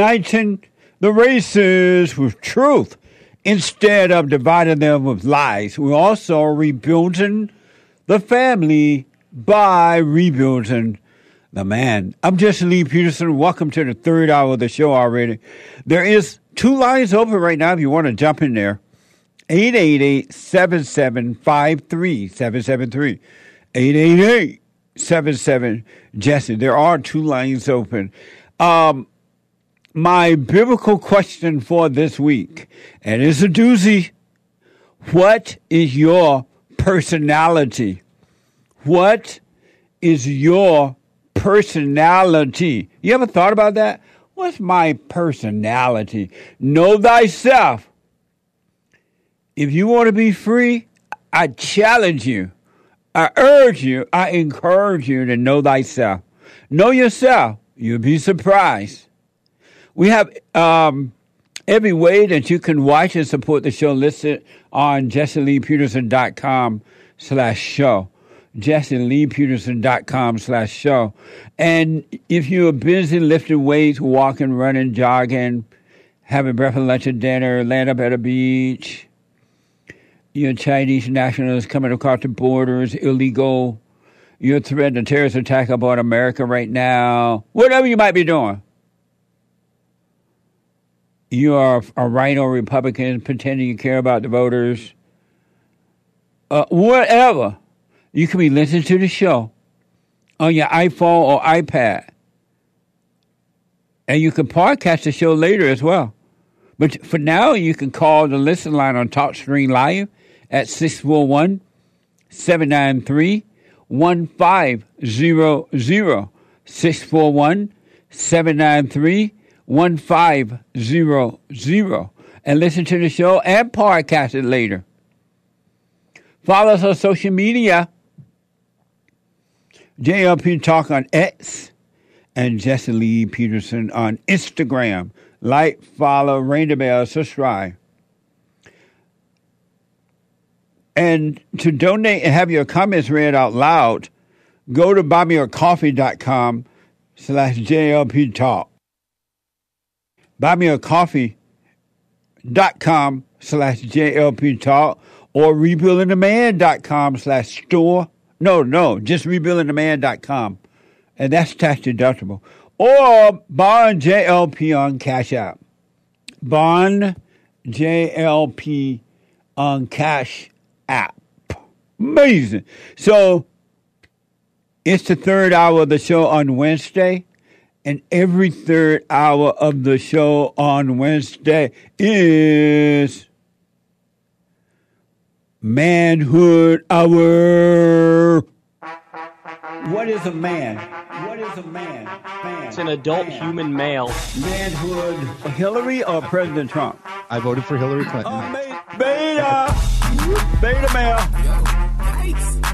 uniting the races with truth instead of dividing them with lies. We're also rebuilding the family by rebuilding the man. I'm Jesse Lee Peterson. Welcome to the third hour of the show already. There is two lines open right now if you want to jump in there. 888-7753-773. 888-77 Jesse. There are two lines open. Um, my biblical question for this week, and it's a doozy. What is your personality? What is your personality? You ever thought about that? What's my personality? Know thyself. If you want to be free, I challenge you. I urge you, I encourage you to know thyself. Know yourself. You'll be surprised. We have um, every way that you can watch and support the show listed on jesseleepeterson.com slash show. jesseleepeterson.com slash show. And if you're busy lifting weights, walking, running, jogging, having breakfast, lunch, and dinner, land up at a beach, you're Chinese nationals coming across the borders, illegal, you're threatening a terrorist attack upon America right now, whatever you might be doing you are a RINO Republican pretending you care about the voters, uh, whatever, you can be listening to the show on your iPhone or iPad. And you can podcast the show later as well. But for now, you can call the listen line on TalkStream Live at 641 793 1500. 641 793 1500 and listen to the show and podcast it later. Follow us on social media. JLP Talk on X and Jesse Lee Peterson on Instagram. Like, follow, ring the bell, subscribe. And to donate and have your comments read out loud, go to buymeacoffee.com slash JLP Talk buymeacoffee.com slash JLP Talk or rebuildingtheman.com slash store. No, no, just rebuildingtheman.com. And that's tax deductible. Or Bond JLP on Cash App. Bond JLP on Cash App. Amazing. So it's the third hour of the show on Wednesday and every third hour of the show on Wednesday is Manhood Hour. What is a man? What is a man? man it's an adult man. human male. Manhood. Hillary or President Trump? I voted for Hillary Clinton. Oh, beta. Beta male.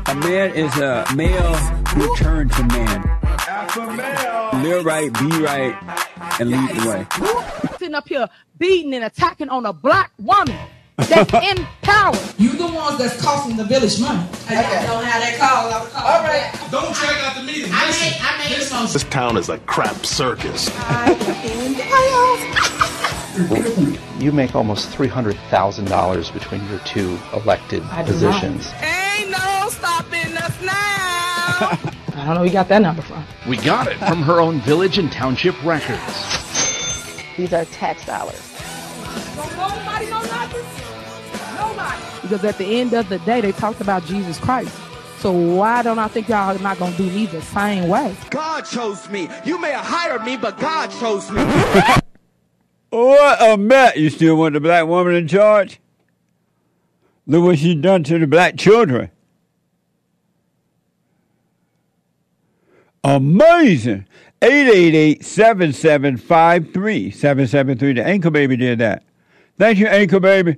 A man is a male who turns to man. Alpha male. Live right, be right, and lead the way. Sitting up here beating and attacking on a black woman that's in power. You the ones that's costing the village money. I okay. don't have that call. I call All right. Back. Don't drag out the meeting. I Listen, made, I made this, this town is a crap circus. you make almost $300,000 between your two elected positions. Ain't no stopping us now. I don't know where you got that number from. We got it from her own village and township records. These are tax dollars. nobody know nothing? Nobody. Because at the end of the day, they talked about Jesus Christ. So why don't I think y'all are not gonna do me the same way? God chose me. You may have hired me, but God chose me. What a mess! You still want the black woman in charge? Look what she's done to the black children. Amazing. 888-7753-773. The Anchor Baby did that. Thank you, Anchor Baby.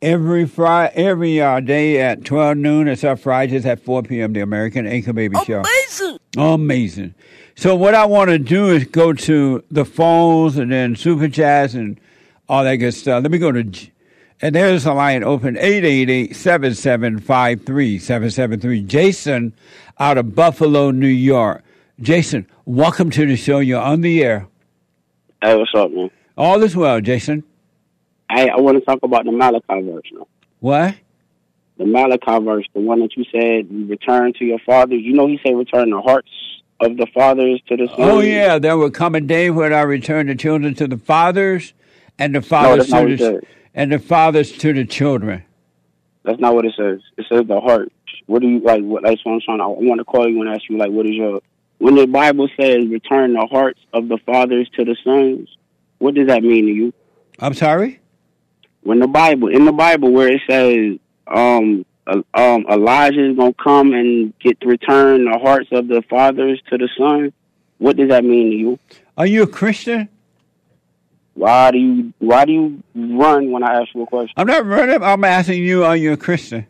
Every Friday, every uh, day at 12 noon, it's our Fridays at 4 p.m., the American Anchor Baby Show. Amazing. Amazing. So what I want to do is go to the phones and then super chats and all that good stuff. Let me go to, and there's a line open, 888-7753-773. Jason out of Buffalo, New York. Jason, welcome to the show. You're on the air. Hey, what's up, man? All is well, Jason. Hey, I want to talk about the Malachi verse now. What? The Malachi verse, the one that you said, you return to your fathers. You know, he said, return the hearts of the fathers to the sons. Oh, yeah, there will come a day when I return the children to the fathers and the fathers not to the, and the fathers to the children. That's not what it says. It says the heart. What do you like? What that's what I'm trying. To, I want to call you and ask you like, what is your when the Bible says return the hearts of the fathers to the sons? What does that mean to you? I'm sorry? When the Bible in the Bible where it says um um Elijah is gonna come and get return the hearts of the fathers to the sons, what does that mean to you? Are you a Christian? Why do you why do you run when I ask you a question? I'm not running. I'm asking you, are you a Christian?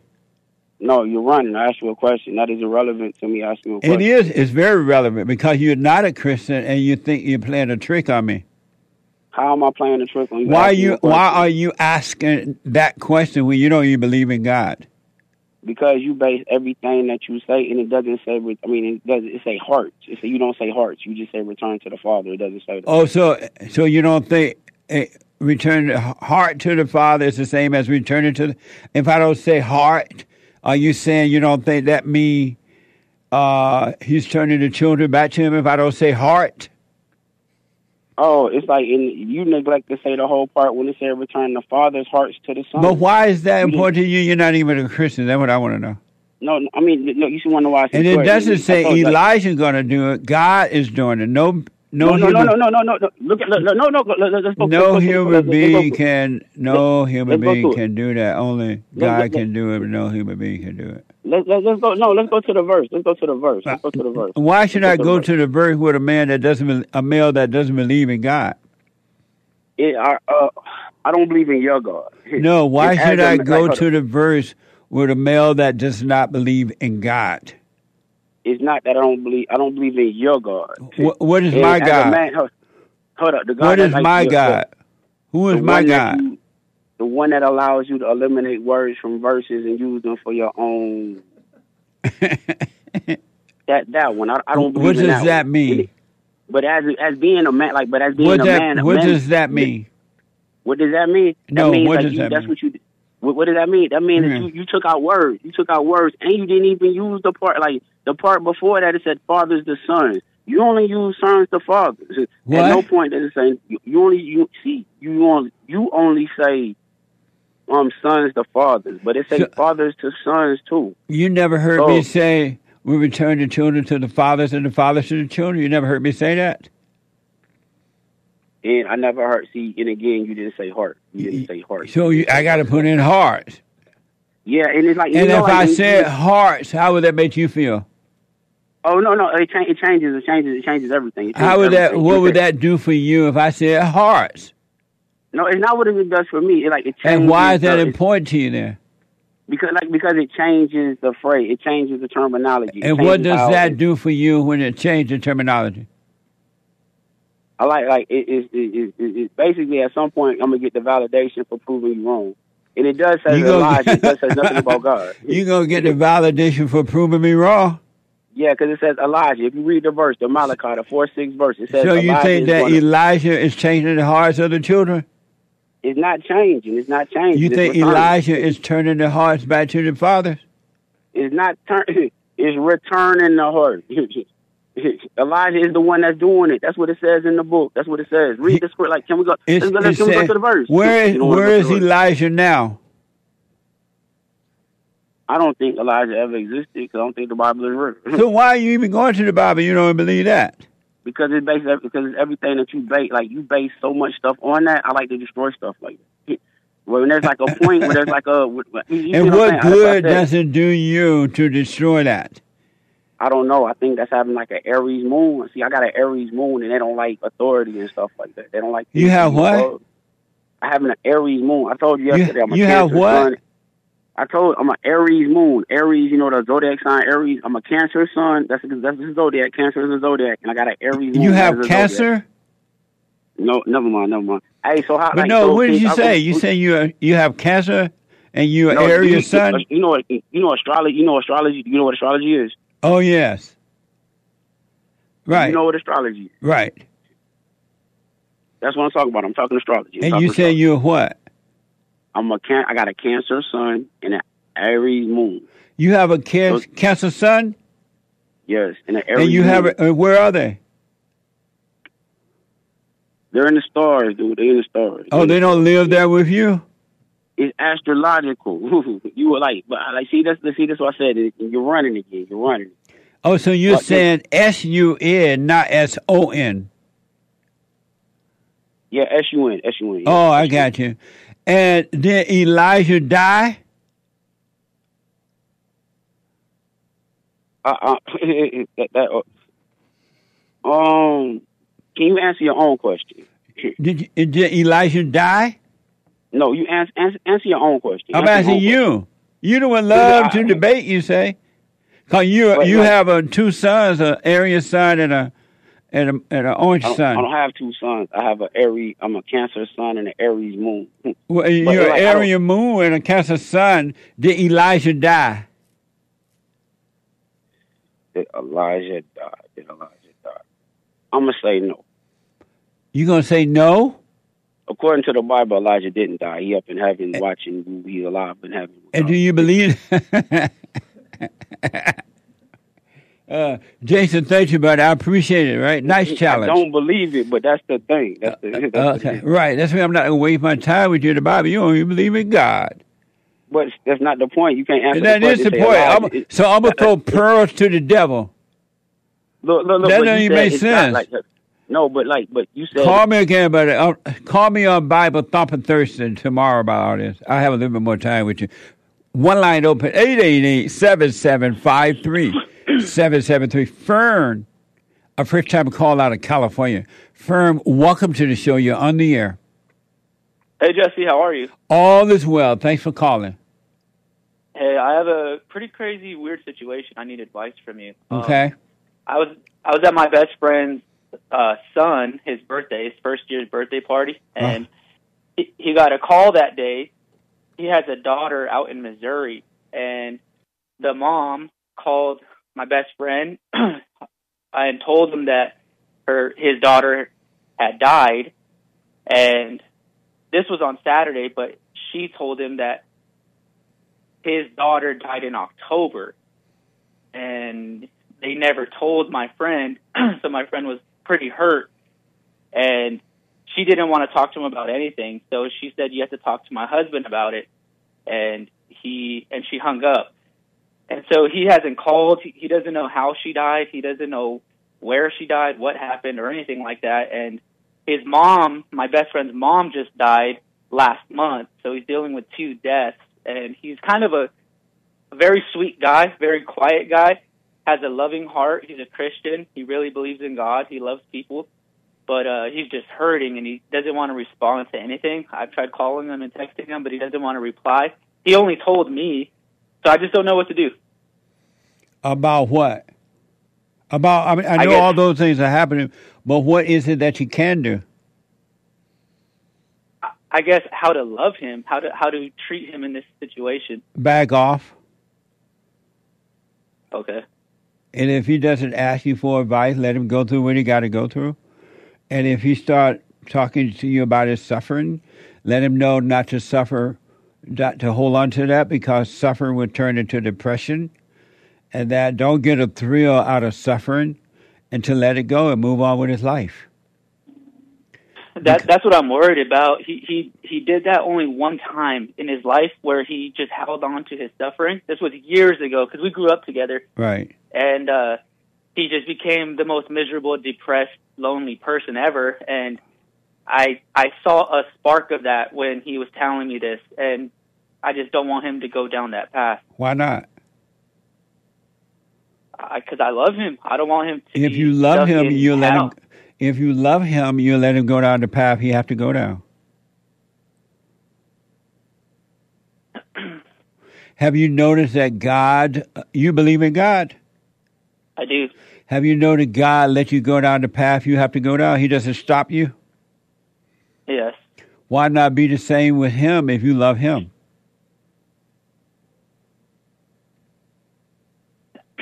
No, you're running. I ask you a question. That is irrelevant to me asking you a question. It is. It's very relevant because you're not a Christian and you think you're playing a trick on me. How am I playing a trick on you? Why you? Why are you asking that question when you don't even believe in God? because you base everything that you say, and it doesn't say. I mean, it does. It say hearts. It say you don't say hearts. You just say return to the Father. It doesn't say that. Oh, so so you don't think eh, return the heart to the Father is the same as returning to? The, if I don't say heart, are you saying you don't think that mean uh, he's turning the children back to him? If I don't say heart, Oh, it's like in, you neglect to say the whole part when it said return the Father's hearts to the Son. but why is that important to you? You're not even a Christian. That's what I want to know. No, I mean, no, you should want to watch. And it doesn't say Elijah's going to do it. God is doing it. No, no, No, no, no, no, no, no, no. Look at, no, no, no. Let's go. no let's human go- being let's go- can. No human let's being can do that. Only God let's- can do it, but no human being can do it. Let's, let's, let's go. No, let's go to the verse. Let's go to the verse. Let's go to the verse. Why should Let's I go go the to the verse with a man that doesn't, a male that doesn't believe in God? It, I, uh, I don't believe in your God. No, why should I go to the verse with a male that does not believe in God? It's not that I don't believe. I don't believe in your God. Wh- what is And my God? man- hold, hold up. The God What that is my God? Who the my that God? you- the one that allows you to eliminate words from verses and use them for your own. that that one, I, I don't believe What does that, that mean? But as as being a man, like, but as being What a that? man, a What man- does that mean? What does that mean? No, means what like does you, that that's mean? what you. What, what does that mean? That means Yeah. that hmm. you, you took out words. You took out words, and you didn't even use the part like the part before that. It said fathers to sons. You only use sons to fathers. What? At no point does it say you, you only you see you only you only say um sons to fathers, but it says So- fathers to sons too. You never heard Oh. me say we return the children to the fathers and the fathers to the children. You never heard me say that. And I never heard. See, and again, you didn't say heart. You didn't say heart. So you, I got to put in hearts. yeah, and it's like you And know, if like, I said hearts, how would that make you feel? Oh no, no, it, cha- it changes. It changes. It changes everything. It How changes would that? What would that do for you if I said hearts? No, it's not what it does for me. It like it changes. And why is that important to you then? Because like because it changes the phrase. It changes the terminology. And what does how that it- do for you when it changes the terminology? I like like it is it, it, it, it, basically at some point I'm gonna get the validation for proving you wrong, and it does say You gonna it does say nothing about God. You gonna get the validation for proving me wrong? Yeah, because it says Elijah. If you read the verse, the Malachi, the four six verse, it says. So you Elijah think is that Elijah is changing the hearts of the children? it's not changing. It's not changing. You It's think returning. Elijah is turning the hearts back to the fathers? It's not turn. It's returning the heart. Elijah is the one that's doing it. That's what it says in the book. That's what it says. Read the script. Like, can we go? Let's go, let's, go to the verse? Where, wanna where is to the verse. Elijah now? I don't think Elijah ever existed because I don't think the Bible is real. So why are you even going to the Bible? You don't believe that. because it's based because it's everything that you base like you base so much stuff on that. I like to destroy stuff like that. When there's like a point where there's like a you And I'm what good does it do you to destroy that? I don't know. I think that's having like an Aries moon. See, I got an Aries moon, and they don't like authority and stuff like that. They don't like. You have what? I have an Aries moon. I told you You- yesterday. I'm a you have what? Sun. I told I'm an Aries moon. Aries, you know the zodiac sign Aries. I'm a Cancer sun. That's that's the zodiac. Cancer is a zodiac, and I got an Aries moon. You have zodiac. cancer? No, never mind, never mind. Hey, so how? But like, no, so what did you I- say? You say you you have cancer and you No, are you- Aries sun? You know what? You know astrology. You know astrology. You know what astrology is. Oh yes. Right. You know what astrology is. right. That's what I'm talking about. I'm talking astrology. I'm And talking you say you're what? I'm a can. I got a Cancer sun and an Aries moon. You have a can- cancer sun? Yes, and an Aries. And you have moon. a, uh, where are they? They're in the stars, dude. They're in the stars. Oh, they don't live there with you? It's astrological. you were like, but like, see, that's see, that's what I said. You're running again. You're running. Oh, so you're the- saying S U N, not S O N. Yeah, S U N, S U N. Oh, I got you. And did Elijah die? Uh, uh, that, that, uh, um, can you answer your own question? Did, did Elijah die? No, you answer answer, answer your own question. I'm Answer asking you. You the one love to debate, you say. Because you you have uh, two sons, an Aries son and a and a and an orange I son. I don't have two sons. I have a Aries. I'm a Cancer sun and an Aries moon. Well, you're like, don't- Aries moon and a Cancer sun. Did Elijah die? Did Elijah die? Did Elijah die? I'm gonna say no. You gonna say no? According to the Bible, Elijah didn't die. He up in heaven watching you. He's alive in heaven. And do you believe? uh, Jason, thank you, buddy. I appreciate it. Right, nice challenge. I don't believe it, but that's the thing. That's the, that's the Okay, right. That's why I'm not gonna waste my time with you in the Bible. You don't even believe in God. But that's not the point. You can't answer. And that the is the point. I'm- so I'm gonna throw pearls to the devil. Look, look, look. That don't even make sense. Like, no, but like, but you said Call me again, buddy. Uh, call me on Bible Thumping Thursday tomorrow about all this. I have a little bit more time with you. One line open 888 7753 773. Fern, a first time call out of California. Fern, welcome to the show. You're on the air. Hey Jesse, how are you? All is well. Thanks for calling. Hey, I have a pretty crazy, weird situation. I need advice from you. Um, Okay. I was I was at my best friend's uh, son, his birthday, his first year's birthday party, and he, he got a call that day. He has a daughter out in Missouri, and the mom called my best friend and told him that her his daughter had died, and this was on Saturday, but she told him that his daughter died in October, and they never told my friend. so my friend was pretty hurt, and she didn't want to talk to him about anything. So she said, "You have to talk to my husband about it," and he and she hung up. And so he hasn't called. He, he doesn't know how she died. He doesn't know where she died, what happened, or anything like that. And his mom, my best friend's mom, just died last month. So he's dealing with two deaths, and he's kind of a, a very sweet guy, very quiet guy. Has a loving heart. He's a Christian. He really believes in God. He loves people, but uh, he's just hurting, and he doesn't want to respond to anything. I've tried calling him and texting him, but he doesn't want to reply. He only told me, so I just don't know what to do. About what? About, I mean, I I know guess- all those things are happening, but what is it that you can do? I guess how to love him, how to how to treat him in this situation. Back off. Okay. And if he doesn't ask you for advice, let him go through what he got to go through. And if he start talking to you about his suffering, let him know not to suffer, not to hold on to that because suffering would turn into depression. And that don't get a thrill out of suffering and to let it go and move on with his life. That that's what I'm worried about. He he he did that only one time in his life where he just held on to his suffering. This was years ago because we grew up together, Right. and uh he just became the most miserable, depressed, lonely person ever. And I I saw a spark of that when he was telling me this, and I just don't want him to go down that path. Why not? Because I, I love him. I don't want him to. If you love him, you let him. If you love him, you let him go down the path he have to go down. have you noticed that God? You believe in God? I do. Have you noticed God let you go down the path you have to go down? He doesn't stop you. Yes. Why not be the same with him if you love him?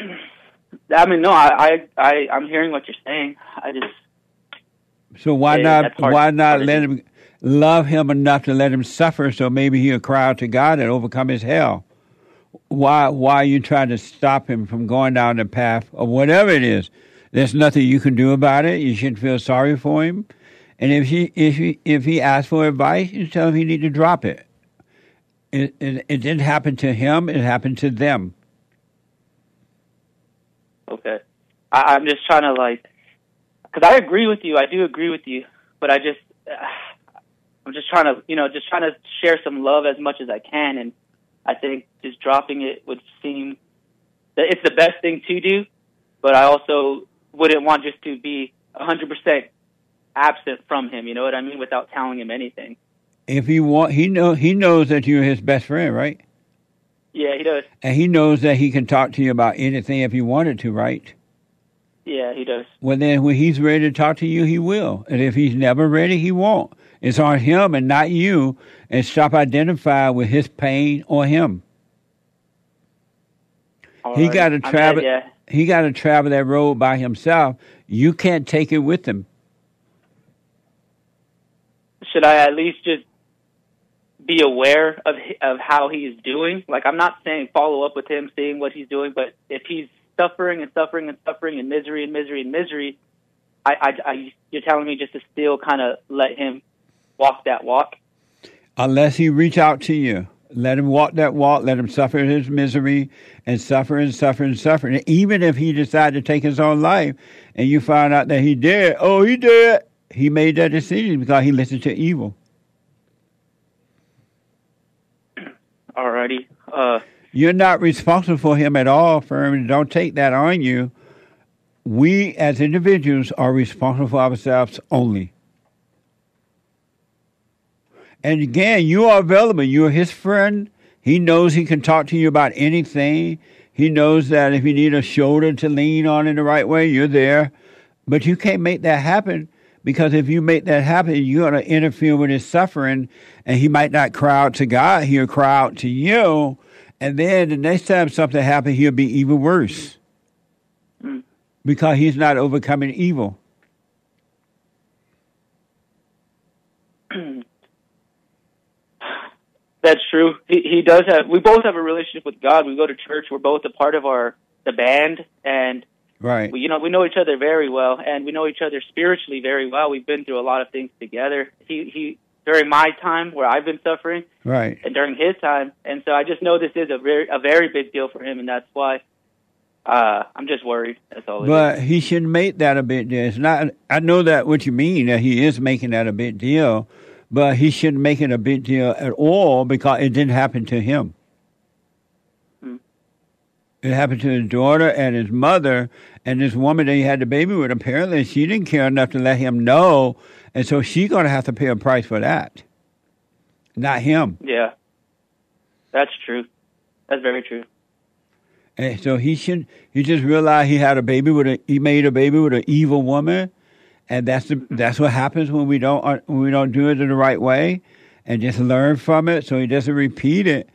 I mean, no, I, I, I, I'm hearing what you're saying. I just, So why not why not let him love him enough to let him suffer so maybe he'll cry out to God and overcome his hell? Why why are you trying to stop him from going down the path of whatever it is? There's nothing you can do about it. You shouldn't feel sorry for him. And if he if he if he asks for advice, you tell him he need to drop it. It, it it didn't happen to him, it happened to them. okay. I, I'm just trying to like, because I agree with you. I do agree with you, but I just, I'm just trying to, you know, just trying to share some love as much as I can, and I think just dropping it would seem that it's the best thing to do, but I also wouldn't want just to be 100% absent from him. You know what I mean? Without telling him anything. If he want he know he knows that you're his best friend, right? Yeah, he does. And he knows that he can talk to you about anything if he wanted to, right? Yeah, he does. Well, then when he's ready to talk to you, he will. And if he's never ready, he won't. It's on him and not you. And stop identifying with his pain or him. All he right. got to dead, travel. yeah. He got to travel that road by himself. You can't take it with him. Should I at least just be aware of of how he's doing? Like I'm not saying follow up with him, seeing what he's doing, but if he's suffering and suffering and suffering and misery and misery and misery, I, I, I you're telling me just to still kind of let him walk that walk. Unless he reach out to you. Let him walk that walk. Let him suffer his misery and suffer and suffer and suffer. And even if he decided to take his own life and you find out that he did, oh, he did. He made that decision because he listened to evil. Alrighty. Uh, You're not responsible for him at all, Furman. Don't take that on you. We as individuals are responsible for ourselves only. And again, you are available. You're his friend. He knows he can talk to you about anything. He knows that if you need a shoulder to lean on in the right way, you're there. But you can't make that happen because if you make that happen, you're going to interfere with his suffering, and he might not cry out to God. He'll cry out to you, and then the next time something happens, he'll be even worse hmm. because he's not overcoming evil. that's true. He he does have. We both have a relationship with God. We go to church. We're both a part of our the band, and Right. we, you know we know each other very well, and we know each other spiritually very well. We've been through a lot of things together. He he during my time where I've been suffering, Right. and during his time, and so I just know this is a very a very big deal for him, and that's why uh, I'm just worried. That's all. it is. But he shouldn't make that a big deal. It's not. I know that what you mean that he is making that a big deal, but he shouldn't make it a big deal at all because it didn't happen to him. It happened to his daughter and his mother, and this woman that he had the baby with. Apparently, she didn't care enough to let him know, and so she's going to have to pay a price for that, not him. Yeah, that's true. That's very true. And so he should. He just realized he had a baby with a. He made a baby with an evil woman, and that's the, that's what happens when we don't when we don't do it in the right way, and just learn from it so he doesn't repeat it.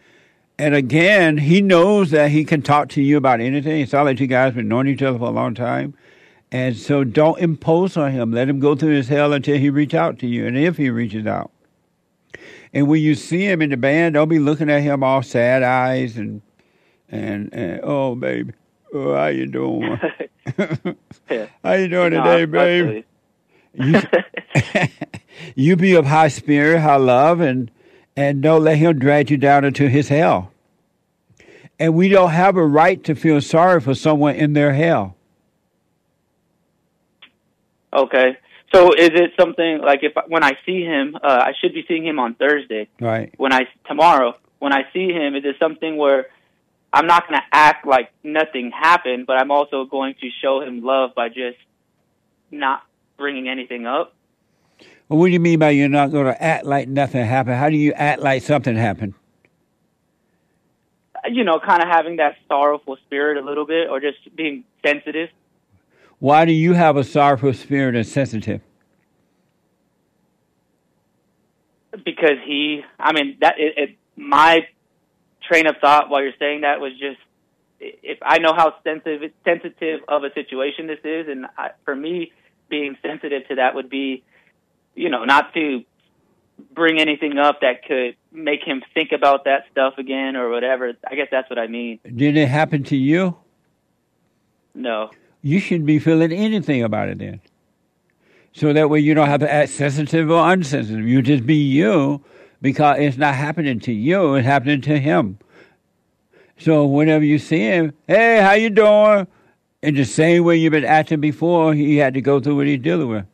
And again, he knows that he can talk to you about anything. It's not like you guys have been knowing each other for a long time, and so don't impose on him. Let him go through his hell until he reaches out to you, and if he reaches out. And when you see him in the band, don't be looking at him all sad eyes and and, and oh baby, oh how you doing? Yeah. how you doing No, today, babe? You, you be of high spirit, high love, and and don't let him drag you down into his hell. And we don't have a right to feel sorry for someone in their hell. Okay. So is it something like if when I see him, uh, I should be seeing him on Thursday. Right. When I tomorrow, when I see him, is it something where I'm not going to act like nothing happened, but I'm also going to show him love by just not bringing anything up? Well, what do you mean by you're not going to act like nothing happened? How do you act like something happened? Uh, you know, kind of having that sorrowful spirit a little bit, or just being sensitive. Why do you have a sorrowful spirit and sensitive? Because he, I mean, that it, it, my train of thought while you're saying that was just if I know how sensitive sensitive of a situation this is, and I, for me, being sensitive to that would be, you know, not to bring anything up that could make him think about that stuff again or whatever. I guess that's what I mean. Did it happen to you? No. You shouldn't be feeling anything about it then. So that way you don't have to act sensitive or unsensitive. You just be you because it's not happening to you, it's happening to him. So whenever you see him, hey, how you doing? In the same way you've been acting before, he had to go through what he's dealing with.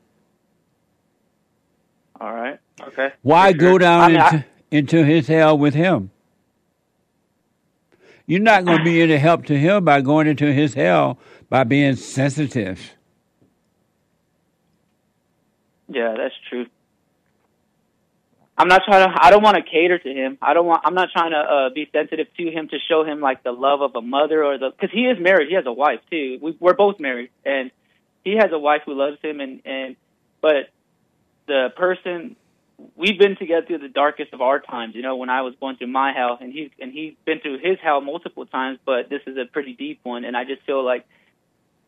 Okay. Why For go down I mean, into, I- into his hell with him? You're not going to be any help to him by going into his hell by being sensitive. Yeah, that's true. I'm not trying to. I don't want to cater to him. I don't want. I'm not trying to uh, be sensitive to him to show him like the love of a mother or the because he is married. He has a wife too. We, we're both married, and he has a wife who loves him. And and but the person we've been together through the darkest of our times. You know, when I was going through my hell, and he's and he's been through his hell multiple times, but this is a pretty deep one. And I just feel like,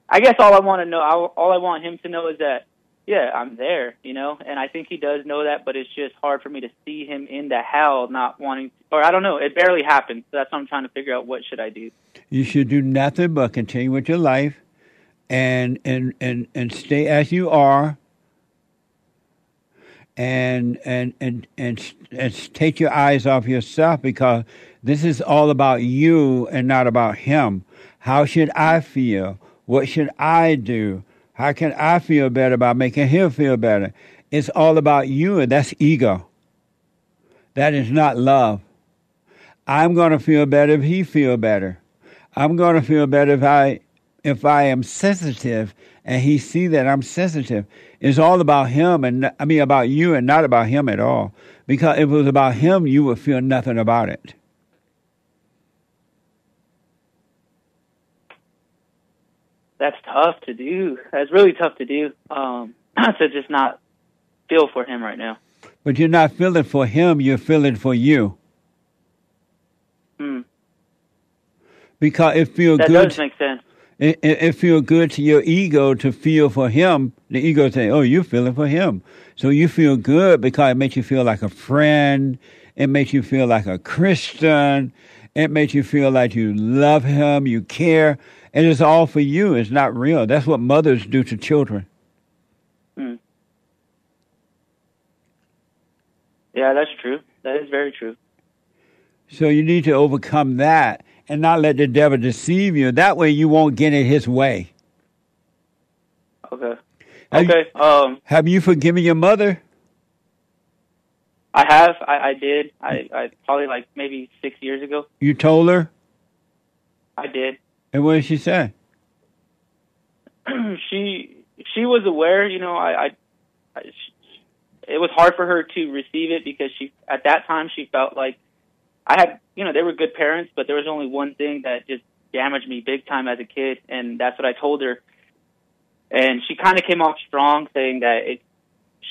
I guess all I want to know, all I want him to know is that yeah, I'm there, you know, and I think he does know that, but it's just hard for me to see him in the hell, not wanting, or I don't know, it barely happens. So that's what I'm trying to figure out. What should I do? You should do nothing but continue with your life and and and, and stay as you are and and and and, and take your eyes off yourself because this is all about you and not about him. How should I feel? What should I do? How can I feel better about making him feel better? It's all about you, and that's ego. That is not love. I'm going to feel better if he feel better. I'm going to feel better if I if I am sensitive and he see that I'm sensitive. It's all about him and I mean about you and not about him at all. Because if it was about him, you would feel nothing about it. That's tough to do. That's really tough to do. Um, to just not feel for him right now. But you're not feeling for him, you're feeling for you. Hmm. Because it feels That good. does make sense. It, feels good to your ego to feel for him. The ego say, "Oh, you're feeling for him," so you feel good because it makes you feel like a friend. It makes you feel like a Christian. It makes you feel like you love him, you care, and it's all for you. It's not real. That's what mothers do to children. Hmm. Yeah, that's true. That is very true. So you need to overcome that and not let the devil deceive you. That way, you won't get in his way. Okay. Have you- Okay. Um, Have you forgiven your mother? I have. I, I did. I, I probably like maybe six years ago. You told her, I did. and what did she say? she she was aware. You know, I, I, I she, it was hard for her to receive it because she at that time she felt like I had you know they were good parents, but there was only one thing that just damaged me big time as a kid, and that's what I told her. And she kind of came off strong, saying that it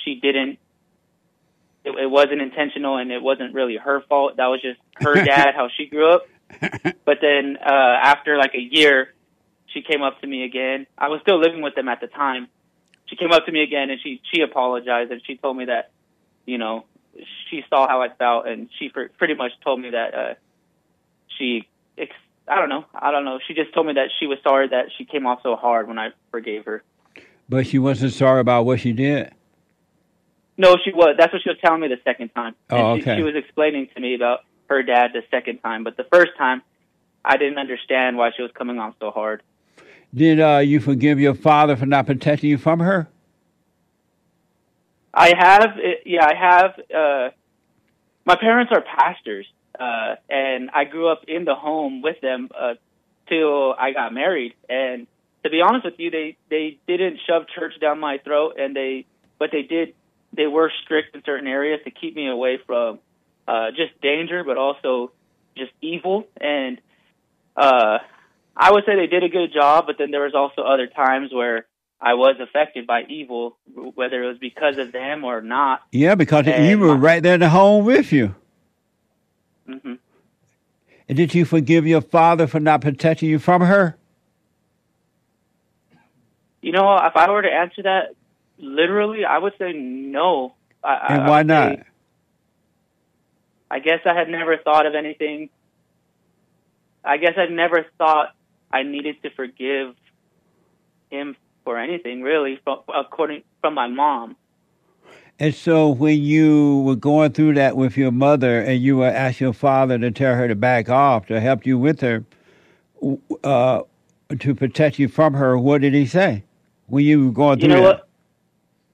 she didn't. It, it wasn't intentional, and it wasn't really her fault. That was just her dad, how she grew up. But then uh, after like a year, she came up to me again. I was still living with them at the time. She came up to me again and she she apologized and she told me that, you know, she saw how I felt and she pr- pretty much told me that uh she ex- I don't know. I don't know. She just told me that she was sorry that she came off so hard when I forgave her. But she wasn't sorry about what she did. No, she was. That's what she was telling me the second time. Oh, And she, okay. she was explaining to me about her dad the second time, but the first time, I didn't understand why she was coming off so hard. Did uh, you forgive your father for not protecting you from her? I have, yeah, I have. Uh, my parents are pastors, uh, and I grew up in the home with them uh, till I got married. And to be honest with you, they they didn't shove church down my throat, and they but they did they were strict in certain areas to keep me away from uh, just danger, but also just evil. And uh, I would say they did a good job, but then there was also other times where I was affected by evil, whether it was because of them or not. Yeah, because And you were right there at the home with you. hmm And did you forgive your father for not protecting you from her? You know, if I were to answer that literally, I would say no. I, I- And why would not? say- I guess I had never thought of anything. I guess I'd never thought I needed to forgive him for anything, really, from, according from my mom. And so when you were going through that with your mother and you were asked your father to tell her to back off to help you with her, uh, to protect you from her, what did he say when you were going You through know that? what?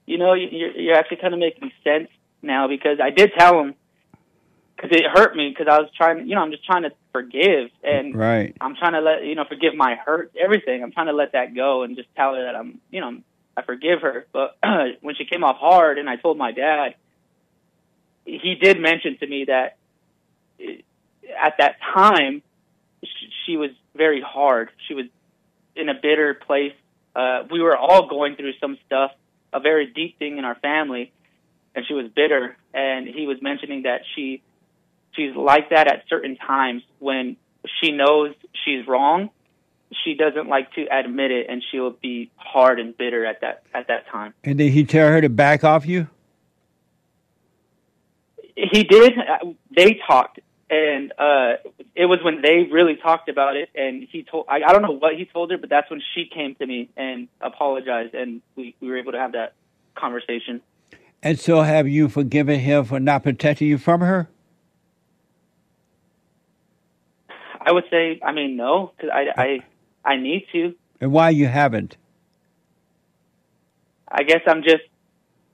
You know, you're, you're actually kind of making sense now because I did tell him because it hurt me because I was trying, you know, I'm just trying to forgive and Right. I'm trying to let you know forgive my hurt, everything. I'm trying to let that go and just tell her that I'm, you know, I forgive her. But when she came off hard, and I told my dad, he did mention to me that eh, at that time she was very hard. She was in a bitter place. Uh, we were all going through some stuff, a very deep thing in our family, and she was bitter. And he was mentioning that she she's like that at certain times when she knows she's wrong. She doesn't like to admit it, and she'll be hard and bitter at that at that time. And did he tell her to back off you? He did. uh, They talked, and uh, it was when they really talked about it. And he told I, I don't know what he told her, but that's when she came to me and apologized, and we, we were able to have that conversation. And so have you forgiven him for not protecting you from her? I would say, I mean, no, because I, I I need to. And why you haven't? I guess I'm just.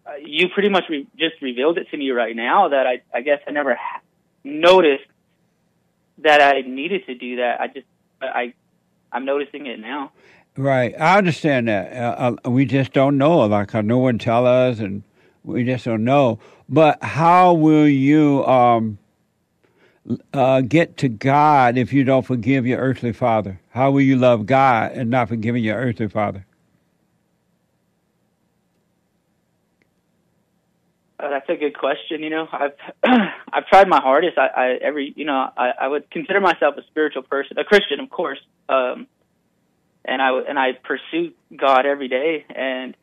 Uh, you pretty much re- just revealed it to me right now that I I guess I never ha- noticed that I needed to do that. I just I I'm noticing it now. Right, I understand that. Uh, uh, we just don't know. Like uh, no one tell us, and we just don't know. But how will you um, uh, get to God if you don't forgive your earthly father? How will you love God and not forgiving your earthly father? Uh, that's a good question. You know, I've I've tried my hardest. I, I every you know I, I would consider myself a spiritual person, a Christian, of course. Um, and I and I pursue God every day, and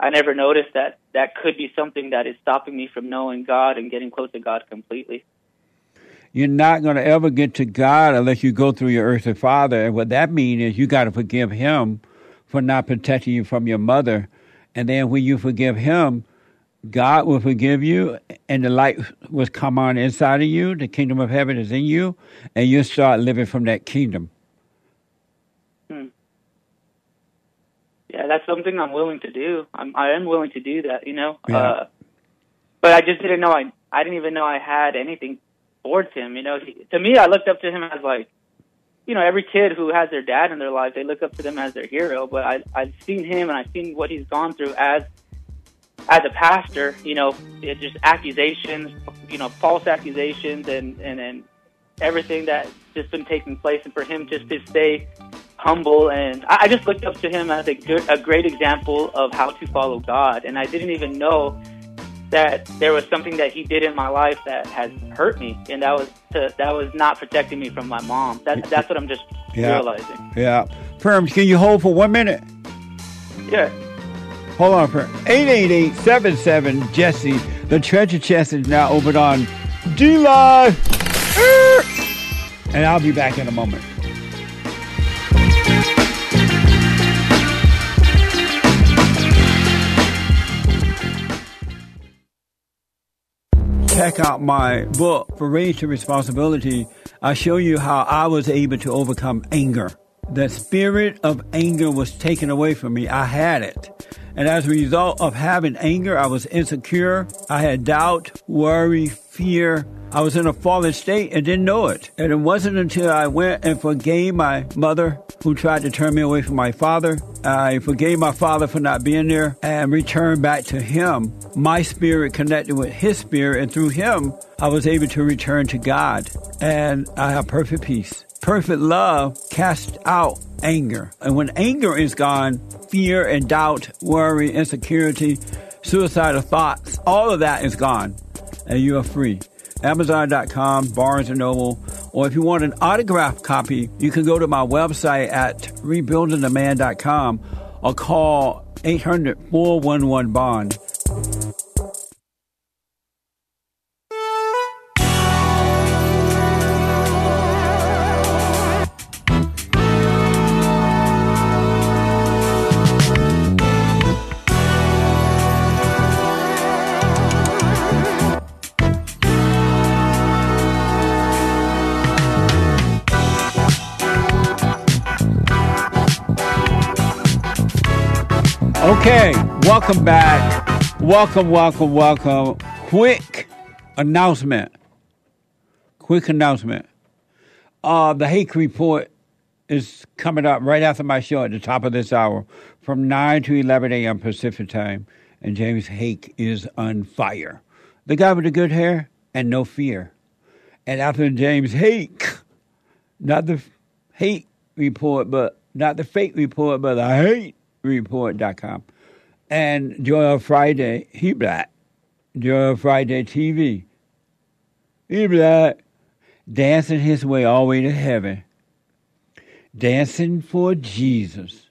I never noticed that that could be something that is stopping me from knowing God and getting close to God completely. You're not going to ever get to God unless you go through your earthly father. And what that means is you got to forgive him for not protecting you from your mother. And then when you forgive him, God will forgive you, and the light will come on inside of you. The kingdom of heaven is in you, and you start living from that kingdom. Hmm. Yeah, that's something I'm willing to do. I'm I am willing to do that. You know, Yeah. uh, but I just didn't know I I didn't even know I had anything towards him. You know, he, to me, I looked up to him as like, you know, every kid who has their dad in their life, they look up to them as their hero. But I I've seen him and I've seen what he's gone through as as a pastor. You know, it just accusations, you know, false accusations, and and and everything that's just been taking place, and for him just to stay humble and I, I just looked up to him as a good, a great example of how to follow God. And I didn't even know that there was something that he did in my life that has hurt me, and that was to, that was not protecting me from my mom. That, that's what I'm just Yeah. realizing. Yeah. Perms, can you hold for one minute? Yeah. Hold on, Perm. 888-77 Jesse. The treasure chest is now open on DLive. And I'll be back in a moment. Check out my book, From Rage to Responsibility. I show you how I was able to overcome anger. The spirit of anger was taken away from me. I had it. And as a result of having anger, I was insecure. I had doubt, worry, fear. I was in a fallen state and didn't know it. And it wasn't until I went and forgave my mother who tried to turn me away from my father. I forgave my father for not being there and returned back to him. My spirit connected with his spirit and through him, I was able to return to God and I have perfect peace. Perfect love casts out anger. And when anger is gone, fear and doubt, worry, insecurity, suicidal thoughts, all of that is gone and you are free. Amazon.com, Barnes & Noble, or if you want an autographed copy, you can go to my website at rebuildingtheman.com or call 800-411-BOND. Okay, welcome back. Welcome, welcome, welcome. Quick announcement. Quick announcement. Uh, the Hake Report is coming up right after my show at the top of this hour from 9 to 11 a.m. Pacific time. And James Hake is on fire. The guy with the good hair and no fear. And after James Hake, not the hate report, but not the fake report, but the hate report.com. And Joel Friday, he black. Joel Friday TV. He black. Dancing his way all the way to heaven. Dancing for Jesus.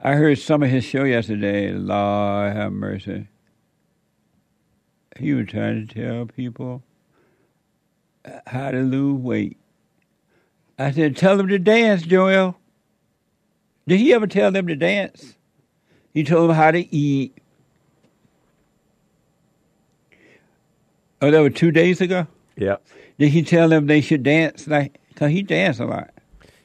I heard some of his show yesterday. Lord have mercy. He was trying to tell people uh, how to lose weight. I said, tell them to dance, Joel. Did he ever tell them to dance? He told them how to eat. Oh, that was two days ago. Yeah. Did he tell them they should dance? Like, cause he danced a lot.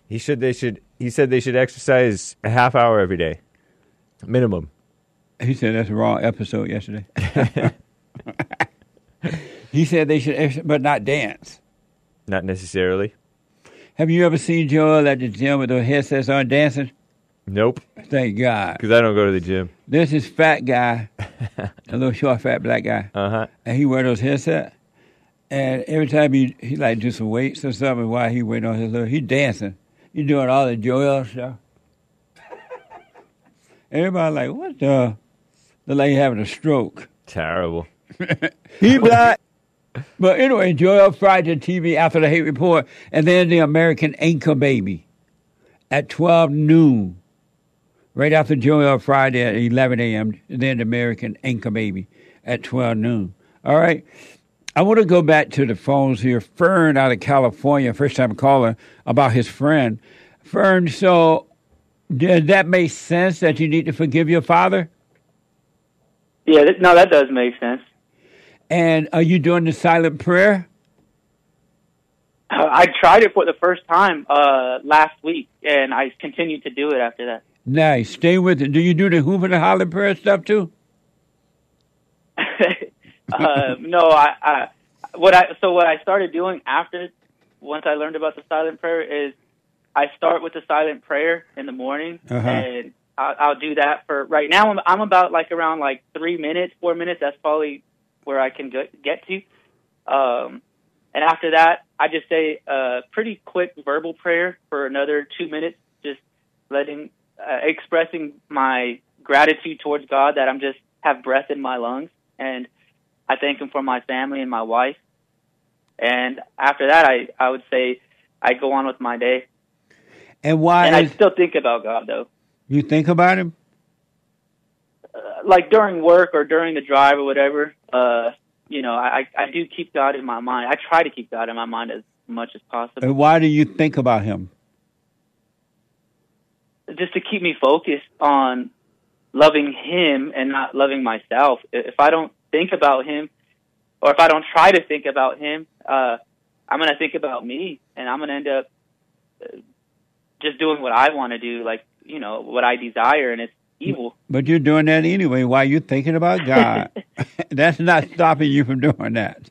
He said they should. He said they should exercise a half hour every day, minimum. He said that's a wrong episode yesterday. he said they should, ex- but not dance. Not necessarily. Have you ever seen Joel at the gym with those headsets on dancing? Nope. Thank God. Because I don't go to the gym. This is fat guy, a little short, fat black guy, Uh huh. and he wear those headsets. And every time he he like do some weights or something, while he waiting on his little, he dancing. He doing all the Joel stuff. Everybody like, what the? Look like he having a stroke. Terrible. he black. But anyway, Joel Friday TV after the hate report, and then the American Anchor Baby at 12 noon. Right after Joel Friday at 11 a.m., then the American Anchor Baby at 12 noon. All right. I want to go back to the phones here. Fern out of California, first time caller, about his friend. Fern, so does that make sense that you need to forgive your father? Yeah, th- no, that does make sense. And are you doing the silent prayer? Uh, I tried it for the first time uh, last week, and I continued to do it after that. Nice. Stay with it. Do you do the Hoover and the Holler prayer stuff too? uh, no, I, I what I so what I started doing after once I learned about the silent prayer is I start with the silent prayer in the morning, Uh-huh. and I'll, I'll do that for right now. I'm, I'm about like around like three minutes, four minutes. That's probably where I can get, get to. Um, and after that, I just say a pretty quick verbal prayer for another two minutes, just letting, uh, expressing my gratitude towards God that I'm just have breath in my lungs, and I thank Him for my family and my wife. And after that, I I would say I go on with my day, And why and I still think about God though. you think about him? Uh, like during work or during the drive or whatever, uh, you know, I, I do keep God in my mind. I try to keep God in my mind as much as possible, And why do you think about him? Just to keep me focused on loving Him and not loving myself. If I don't think about Him, or if I don't try to think about Him, uh, I'm going to think about me, and I'm going to end up uh, just doing what I want to do. Like you know what I desire, and it's evil. But you're doing that anyway while you're thinking about God. That's not stopping you from doing that.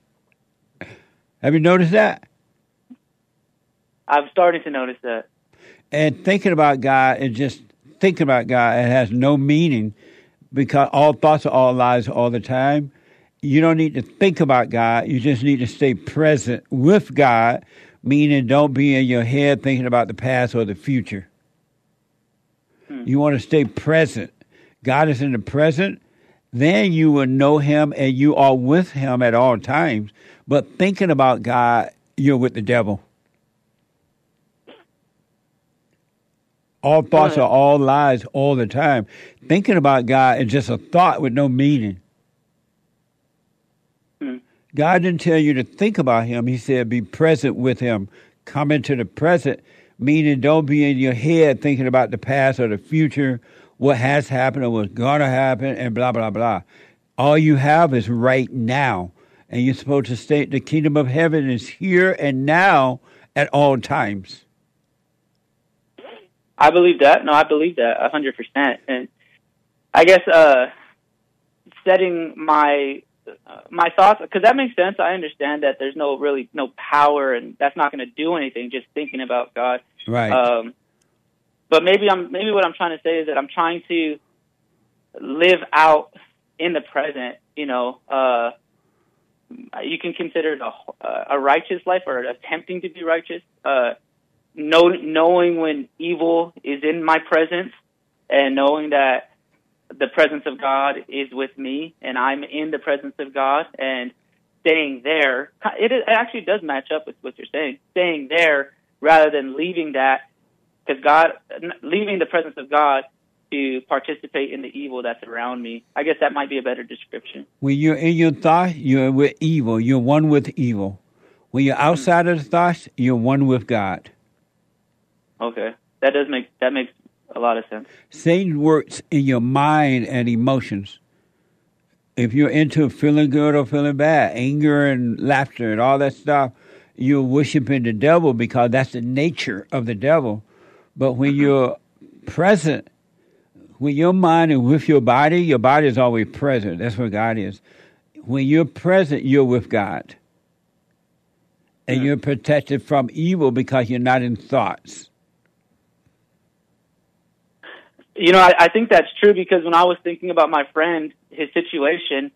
Have you noticed that? I'm starting to notice that. And thinking about God and just thinking about God, it has no meaning because all thoughts are all lies all the time. You don't need to think about God. You just need to stay present with God, meaning don't be in your head thinking about the past or the future. Hmm. You want to stay present. God is in the present. Then you will know Him and you are with Him at all times. But thinking about God, you're with the devil. All thoughts are all lies all the time. Thinking about God is just a thought with no meaning. Hmm. God didn't tell you to think about Him. He said, be present with Him. Come into the present, meaning don't be in your head thinking about the past or the future, what has happened or what's going to happen, and blah, blah, blah. All you have is right now. And you're supposed to stay, the kingdom of heaven is here and now at all times. I believe that. No, I believe that a hundred percent. And I guess uh, setting my uh, my thoughts because that makes sense. I understand that there's no really no power, and that's not going to do anything. Just thinking about God, Right. Um, but maybe I'm maybe what I'm trying to say is that I'm trying to live out in the present. You know, uh, you can consider it a, a righteous life or attempting to be righteous. Uh, know, knowing when evil is in my presence, and knowing that the presence of God is with me, and I'm in the presence of God, and staying there. It, it actually does match up with what you're saying. Staying there rather than leaving that, because God, leaving the presence of God to participate in the evil that's around me. I guess that might be a better description. When you're in your thought, you're with evil. You're one with evil. When you're outside of the thoughts, you're one with God. Okay, that does make that makes a lot of sense. Satan works in your mind and emotions. If you're into feeling good or feeling bad, anger and laughter and all that stuff, you're worshiping the devil because that's the nature of the devil. But when mm-hmm. you're present, when your mind is with your body, your body is always present. That's where God is. When you're present, you're with God. And you're protected from evil because you're not in thoughts. You know, I, I think that's true because when I was thinking about my friend, his situation,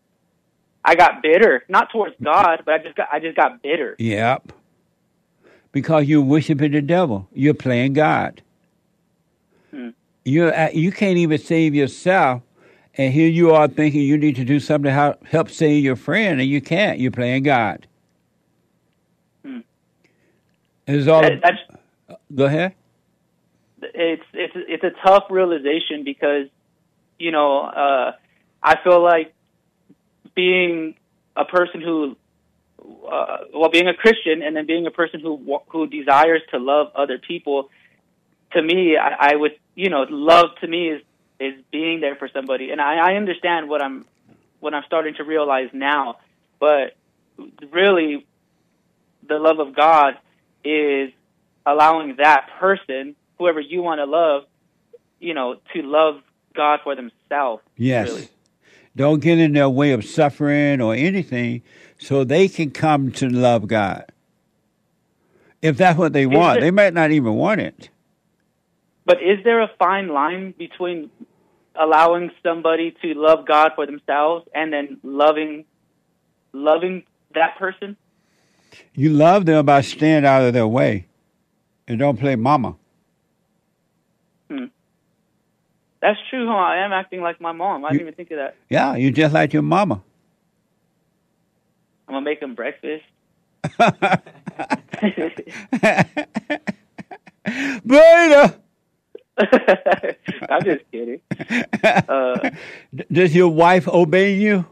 I got bitter. Not towards God, but I just got I just got bitter. Yep. Because you're worshiping the devil. You're playing God. Hmm. You you can't even save yourself, and here you are thinking you need to do something to help, save your friend, and you can't. You're playing God. Hmm. It's all. That- that's go ahead. It's it's it's a tough realization because you know uh I feel like being a person who uh, well being a Christian and then being a person who who desires to love other people to me I, I would you know love to me is is being there for somebody. And I, I understand what I'm what I'm starting to realize now but really the love of God is allowing that person whoever you want to love, you know, to love God for themselves. Yes. Really. Don't get in their way of suffering or anything, so they can come to love God. If that's what they want, it- they might not even want it. But is there a fine line between allowing somebody to love God for themselves and then loving loving that person? You love them by staying out of their way, and don't play mama. Hmm. That's true, huh? I am acting like my mom. I didn't You- even think of that. Yeah, you're just like your mama. I'm gonna make him breakfast. Beta. I'm just kidding. Uh, Does your wife obey you?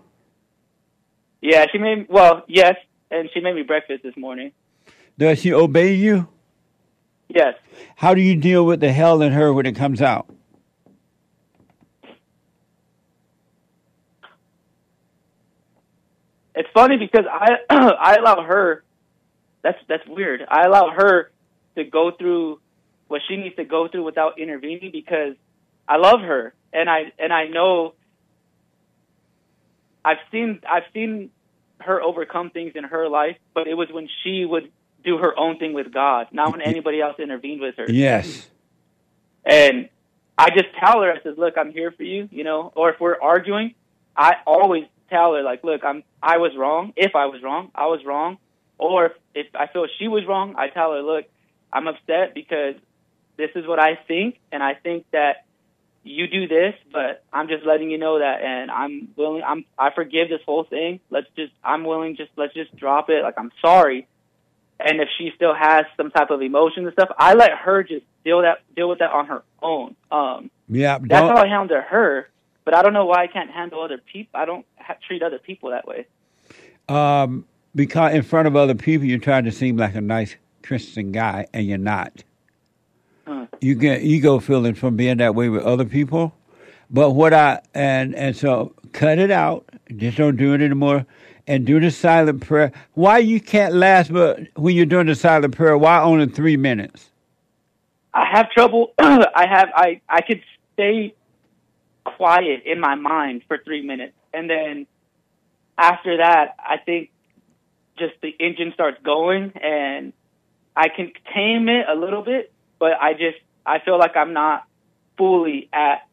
yeah, she made well, yes, and she made me breakfast this morning. Does she obey you? Yes. How do you deal with the hell in her when it comes out? It's funny because I I allow her. That's that's weird. I allow her to go through what she needs to go through without intervening because I love her and I and I know I've seen I've seen her overcome things in her life, but it was when she would do her own thing with God, not when anybody else intervened with her. Yes. And I just tell her, I says, "Look, I'm here for you," you know. Or if we're arguing, I always tell her, like, "Look, I'm I was wrong. If I was wrong, I was wrong." Or if, if I feel she was wrong, I tell her, "Look, I'm upset because this is what I think, and I think that you do this, but I'm just letting you know that, and I'm willing. I'm I forgive this whole thing. Let's just I'm willing. Just let's just drop it. Like I'm sorry." And if she still has some type of emotion and stuff, I let her just deal that deal with that on her own. Um, Yeah. that's how I handle her. But I don't know why I can't handle other people. I don't ha- treat other people that way. Um, because in front of other people, you're trying to seem like a nice Christian guy, and you're not. Huh. You get ego feelings from being that way with other people. But what I and and so cut it out. Just don't do it anymore. And do the silent prayer. Why you can't last, but when you're doing the silent prayer, why only three minutes? I have trouble. I have I I could stay quiet in my mind for three minutes, and then after that, I think just the engine starts going, and I can tame it a little bit, but I just I feel like I'm not fully at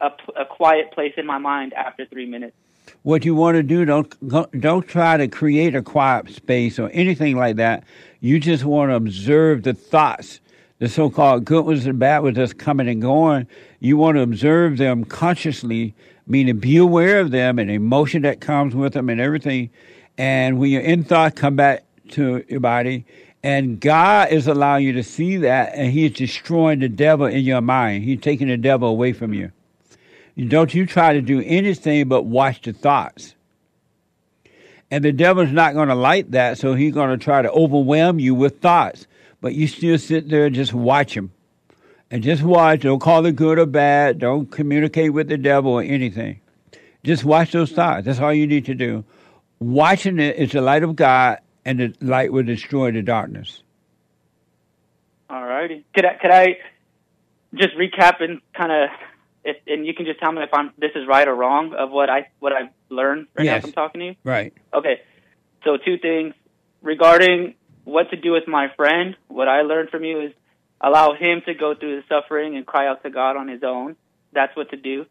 a, a quiet place in my mind after three minutes. What you want to do, don't don't try to create a quiet space or anything like that. You just want to observe the thoughts, the so-called good ones and bad ones that's coming and going. You want to observe them consciously, meaning be aware of them and emotion that comes with them and everything. And when you're in thought, come back to your body. And God is allowing you to see that, and He is destroying the devil in your mind. He's taking the devil away from you. Don't you try to do anything but watch the thoughts. And the devil's not going to like that, so he's going to try to overwhelm you with thoughts. But you still sit there and just watch him. And just watch. Don't call it good or bad. Don't communicate with the devil or anything. Just watch those thoughts. That's all you need to do. Watching it is the light of God, and the light will destroy the darkness. All righty. Could I could I just recap and kind of if and you can just tell me if I'm this is right or wrong of what I what I've learned right now from talking to you. Right. Okay. So two things regarding what to do with my friend. What I learned from you is allow him to go through the suffering and cry out to God on his own. That's what to do.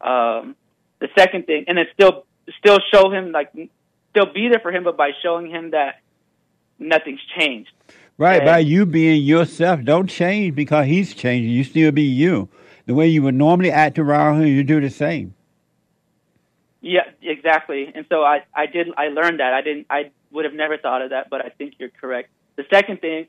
Um, the second thing, and then still still show him like still be there for him, but by showing him that nothing's changed. Right, And- by you being yourself, don't change because he's changing. You still be you. The way you would normally act around him, you do the same. Yeah, exactly. And so I, I did, I learned that. I didn't, I would have never thought of that, but I think you're correct. The second thing,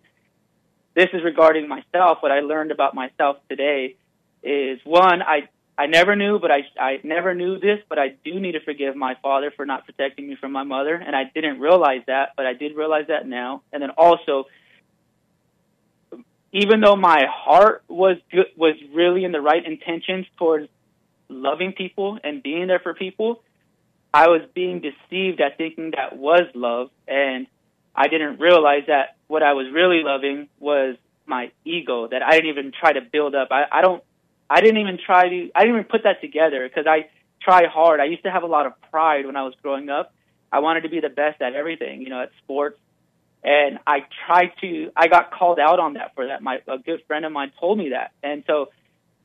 this is regarding myself. What I learned about myself today is one, I, I never knew, but I, I never knew this, but I do need to forgive my father for not protecting me from my mother, and I didn't realize that, but I did realize that now. And then also, even though my heart was good, was really in the right intentions towards loving people and being there for people, I was being deceived at thinking that was love, and I didn't realize that what I was really loving was my ego that I didn't even try to build up. I, I don't, I didn't even try to, I didn't even put that together because I try hard. I used to have a lot of pride when I was growing up. I wanted to be the best at everything, you know, at sports. And I tried to, I got called out on that for that. My, a good friend of mine told me that. And so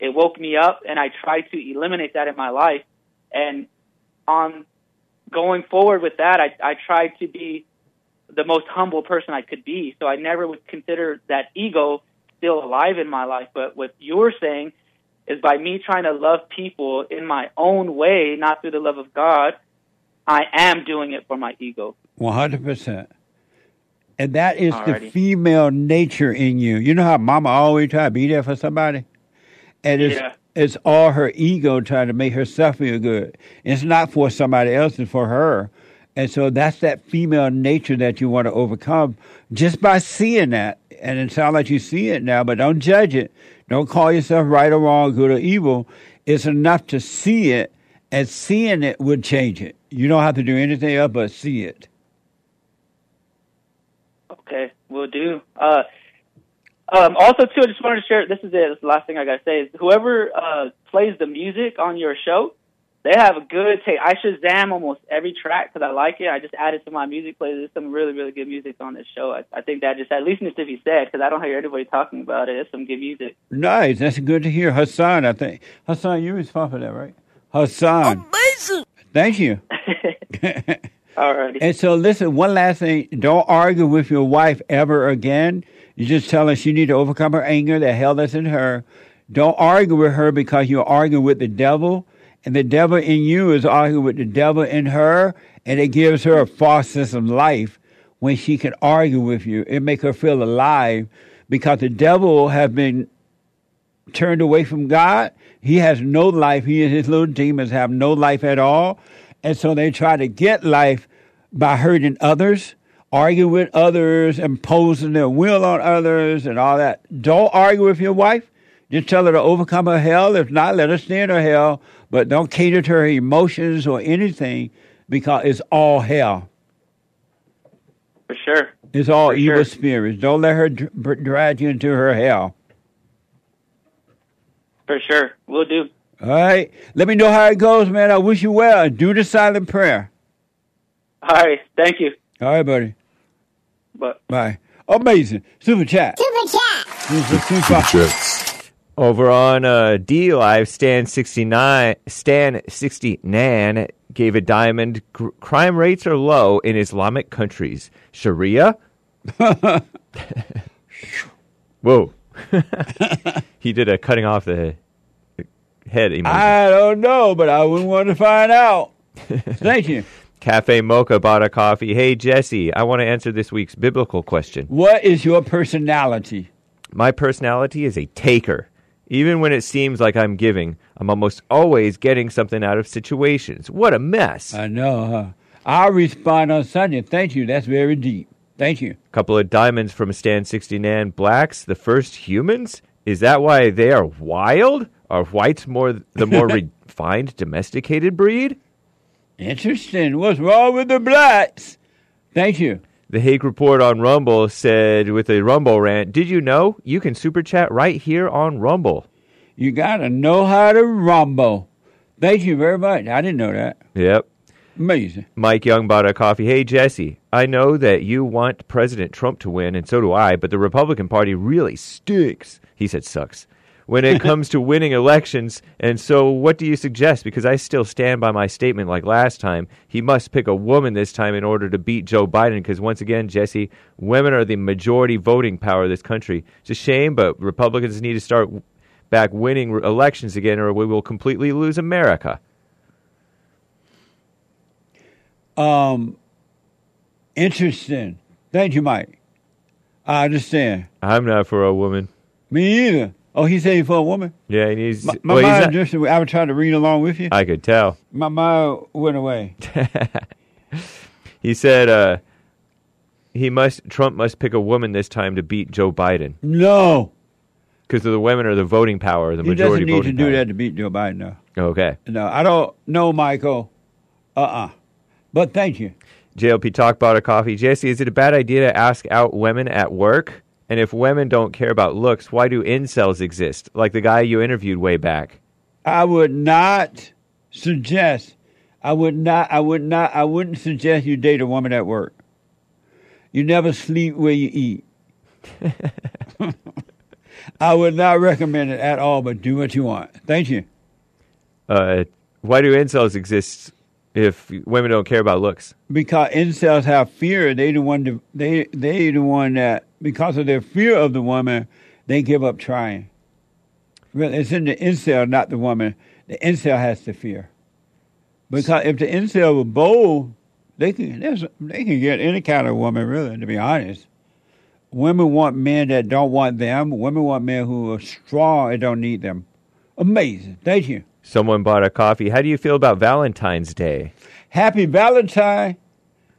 it woke me up and I tried to eliminate that in my life. And on going forward with that, I, I tried to be the most humble person I could be. So I never would consider that ego still alive in my life. But what you're saying is by me trying to love people in my own way, not through the love of God, I am doing it for my ego. One hundred percent. And that is the female nature in you. You know how mama always try to be there for somebody? And it's Yeah. It's all her ego trying to make herself feel good. It's not for somebody else, it's for her. And so that's that female nature that you want to overcome just by seeing that. And it sounds like you see it now, but don't judge it. Don't call yourself right or wrong, good or evil. It's enough to see it, and seeing it would change it. You don't have to do anything else but see it. Okay, we'll do. Uh, Um, also, too, I just wanted to share. This is it. This is the last thing I gotta say is whoever uh, plays the music on your show, they have a good take. I Shazam almost every track because I like it. I just added to my music playlist. There's some really, really good music on this show. I, I think that just at least if he said because I don't hear anybody talking about it. It's some good music. Nice. That's good to hear. Hassan, I think. Hassan, you responsible for that, right? Hassan. Amazing. Thank you. All right. And so, listen, one last thing. Don't argue with your wife ever again. You just tell her she need to overcome her anger, the hell that's in her. Don't argue with her because you're arguing with the devil, and the devil in you is arguing with the devil in her, and it gives her a false sense of life when she can argue with you. It make her feel alive because the devil has been turned away from God. He has no life. He and his little demons have no life at all. And so they try to get life by hurting others, arguing with others, imposing their will on others, and all that. Don't argue with your wife. Just tell her to overcome her hell. If not, let her stay in her hell. But don't cater to her emotions or anything because it's all hell. For sure. It's all For evil sure. spirits. Don't let her dr- drag you into her hell. For sure. We'll do. All right. Let me know how it goes, man. I wish you well. Do the silent prayer. All right. Thank you. All right, buddy. But Bye. Amazing. Super chat. Super chat. Super, super. Over on uh, DLive, Stan sixty nine, Stan sixty nan gave a diamond. Cr- crime rates are low in Islamic countries. Sharia. Whoa. he did a cutting off the head emoji. I don't know, but I wouldn't want to find out. Thank you. Cafe Mocha bought a coffee. Hey, Jesse, I want to answer this week's biblical question. What is your personality? My personality is a taker. Even when it seems like I'm giving, I'm almost always getting something out of situations. What a mess. I know, huh? I'll respond on Sunday. Thank you. That's very deep. Thank you. couple of diamonds from Stan 69 Blacks, the first humans? Is that why they are wild? Are whites more the more refined domesticated breed? Interesting. What's wrong with the blacks? Thank you. The Hake Report on Rumble said with a Rumble rant, Did you know you can super chat right here on Rumble? You got to know how to rumble. Thank you very much. I didn't know that. Yep. Amazing. Mike Young bought a coffee. Hey, Jesse, I know that you want President Trump to win, and so do I, but the Republican Party really stinks. He said sucks. When it comes to winning elections, and so what do you suggest? Because I still stand by my statement like last time. He must pick a woman this time in order to beat Joe Biden, because once again, Jesse, women are the majority voting power of this country. It's a shame, but Republicans need to start back winning elections again, or we will completely lose America. Um, interesting. Thank you, Mike. I understand. I'm not for a woman. Me either. Oh, he's he for a woman. Yeah, he needs. My, my well, he's mind not- just. I was trying to read along with you. I could tell. My mind went away. He said uh, he must Trump must pick a woman this time to beat Joe Biden No, because the women are the voting power, the he majority doesn't need to voting do power. that to beat Joe Biden. No, Okay. no, I don't know, Michael. Uh, uh But thank you. JLP talk about a coffee. Jesse, is it a bad idea to ask out women at work? And if women don't care about looks, why do incels exist? Like the guy you interviewed way back. I would not suggest. I would not. I would not. I wouldn't suggest you date a woman at work. You never sleep where you eat. I would not recommend it at all. But do what you want. Thank you. Uh, why do incels exist if women don't care about looks? because incels have fear. They the one. To, they they the one that because of their fear of the woman, they give up trying. It's in the incel, not the woman. The incel has to fear. Because if the incel were bold, they can they can get any kind of woman. Really, to be honest, women want men that don't want them. Women want men who are strong and don't need them. Amazing. Thank you. Someone bought a coffee. How do you feel about Valentine's Day? Happy Valentine.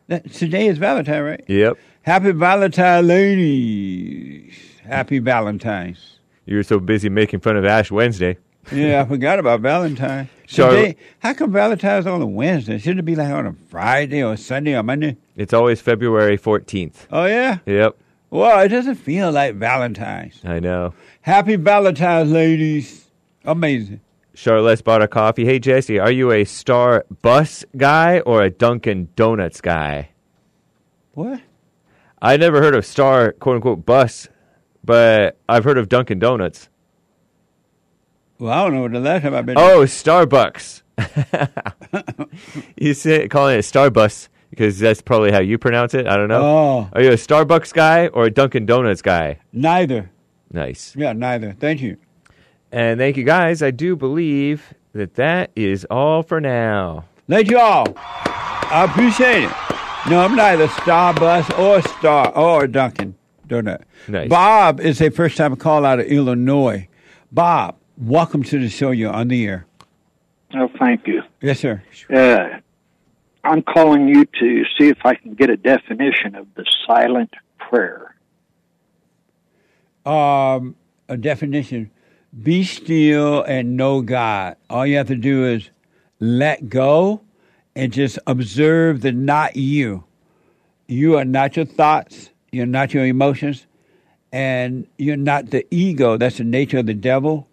That, today is Valentine, right? Yep. Happy Valentine's. ladies. Happy Valentine's. You were so busy making fun of Ash Wednesday. Yeah, I forgot about Valentine. Today, how come Valentine's on a Wednesday? Shouldn't it be like on a Friday or Sunday or Monday? It's always February 14th. Oh, yeah? Yep. Well, it doesn't feel like Valentine's. I know. Happy Valentine's, ladies. Amazing. Charlotte bought a coffee. Hey, Jesse, are you a Star Bus guy or a Dunkin' Donuts guy? What? I never heard of Star quote unquote bus, but I've heard of Dunkin' Donuts. Well, I don't know the last time I've been. Oh, Starbucks. you say calling it Starbus because that's probably how you pronounce it. I don't know. Oh. Are you a Starbucks guy or a Dunkin' Donuts guy? Neither. Nice. Yeah, neither. Thank you. And thank you guys. I do believe that that is all for now. Thank you all. I appreciate it. No, I'm neither Starbus or Star or Dunkin' Donut. Nice. Bob is a first time call out of Illinois. Bob, welcome to the show. You're on the air. Oh, thank you. Yes, sir. Uh, I'm calling you to see if I can get a definition of the silent prayer. Um, a definition: Be still and know God. All you have to do is let go and just observe the not you. You are not your thoughts. You're not your emotions, and you're not the ego. That's the nature of the devil.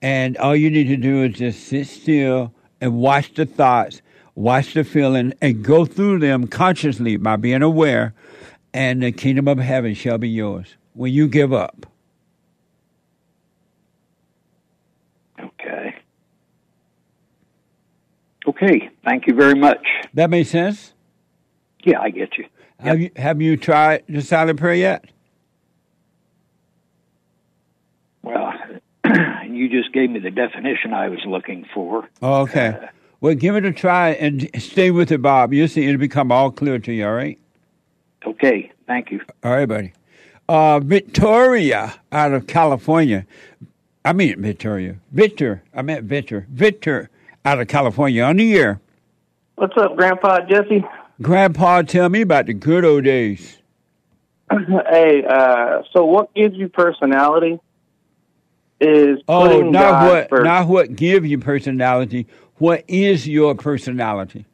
And all you need to do is just sit still and watch the thoughts, watch the feeling, and go through them consciously by being aware. And the kingdom of heaven shall be yours when you give up. Okay. Okay. Thank you very much. That makes sense. Yeah, I get you. Have you have you tried the silent prayer yet? Well, you just gave me the definition I was looking for. Oh, okay. well, give it a try and stay with it, Bob. You'll see it'll become all clear to you. All right. Okay. Thank you. All right, buddy. Uh, Victoria out of California. I mean Victoria. Victor. I meant Victor. Victor out of California on the air. What's up, Grandpa Jesse? Grandpa, tell me about the good old days. hey, uh, so what gives you personality is Oh, not God what first. not what give you personality. What is your personality?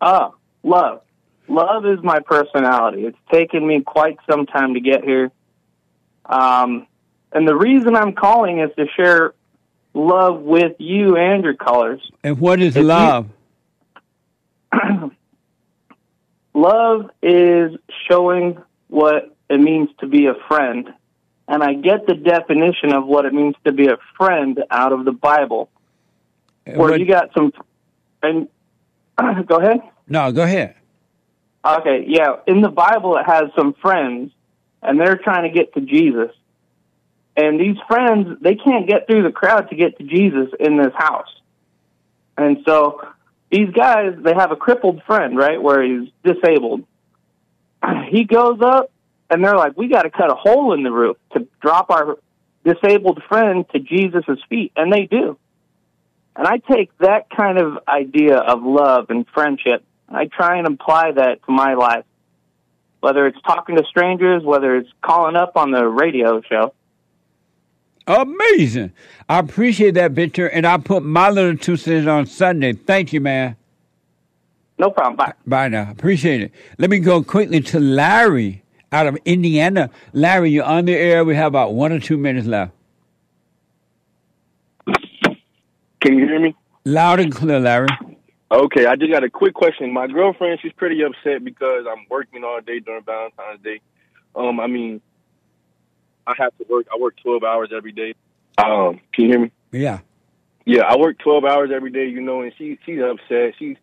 Ah, love. Love is my personality. It's taken me quite some time to get here. Um, and the reason I'm calling is to share love with you and your callers. And what is If you- love? Love is showing what it means to be a friend. And I get the definition of what it means to be a friend out of the Bible. Where what- you got some, and go ahead. No, go ahead. Okay, yeah. In the Bible, it has some friends, and they're trying to get to Jesus. And these friends, they can't get through the crowd to get to Jesus in this house. And so these guys, they have a crippled friend, right, where he's disabled. He goes up, and they're like, we got to cut a hole in the roof to drop our disabled friend to Jesus' feet. And they do. And I take that kind of idea of love and friendship, I try and apply that to my life. Whether it's talking to strangers, whether it's calling up on the radio show. Amazing. I appreciate that, Victor, and I'll put my little two cents on Sunday. Thank you, man. No problem. Bye. Bye now. Appreciate it. Let me go quickly to Larry out of Indiana. Larry, you're on the air. We have about one or two minutes left. Can you hear me? Loud and clear, Larry. Okay, I just got a quick question. My girlfriend, she's pretty upset because I'm working all day during Valentine's Day. Um, I mean, I have to work. I work 12 hours every day. Um, can you hear me? Yeah. Yeah, I work 12 hours every day, you know, and she she's upset. She's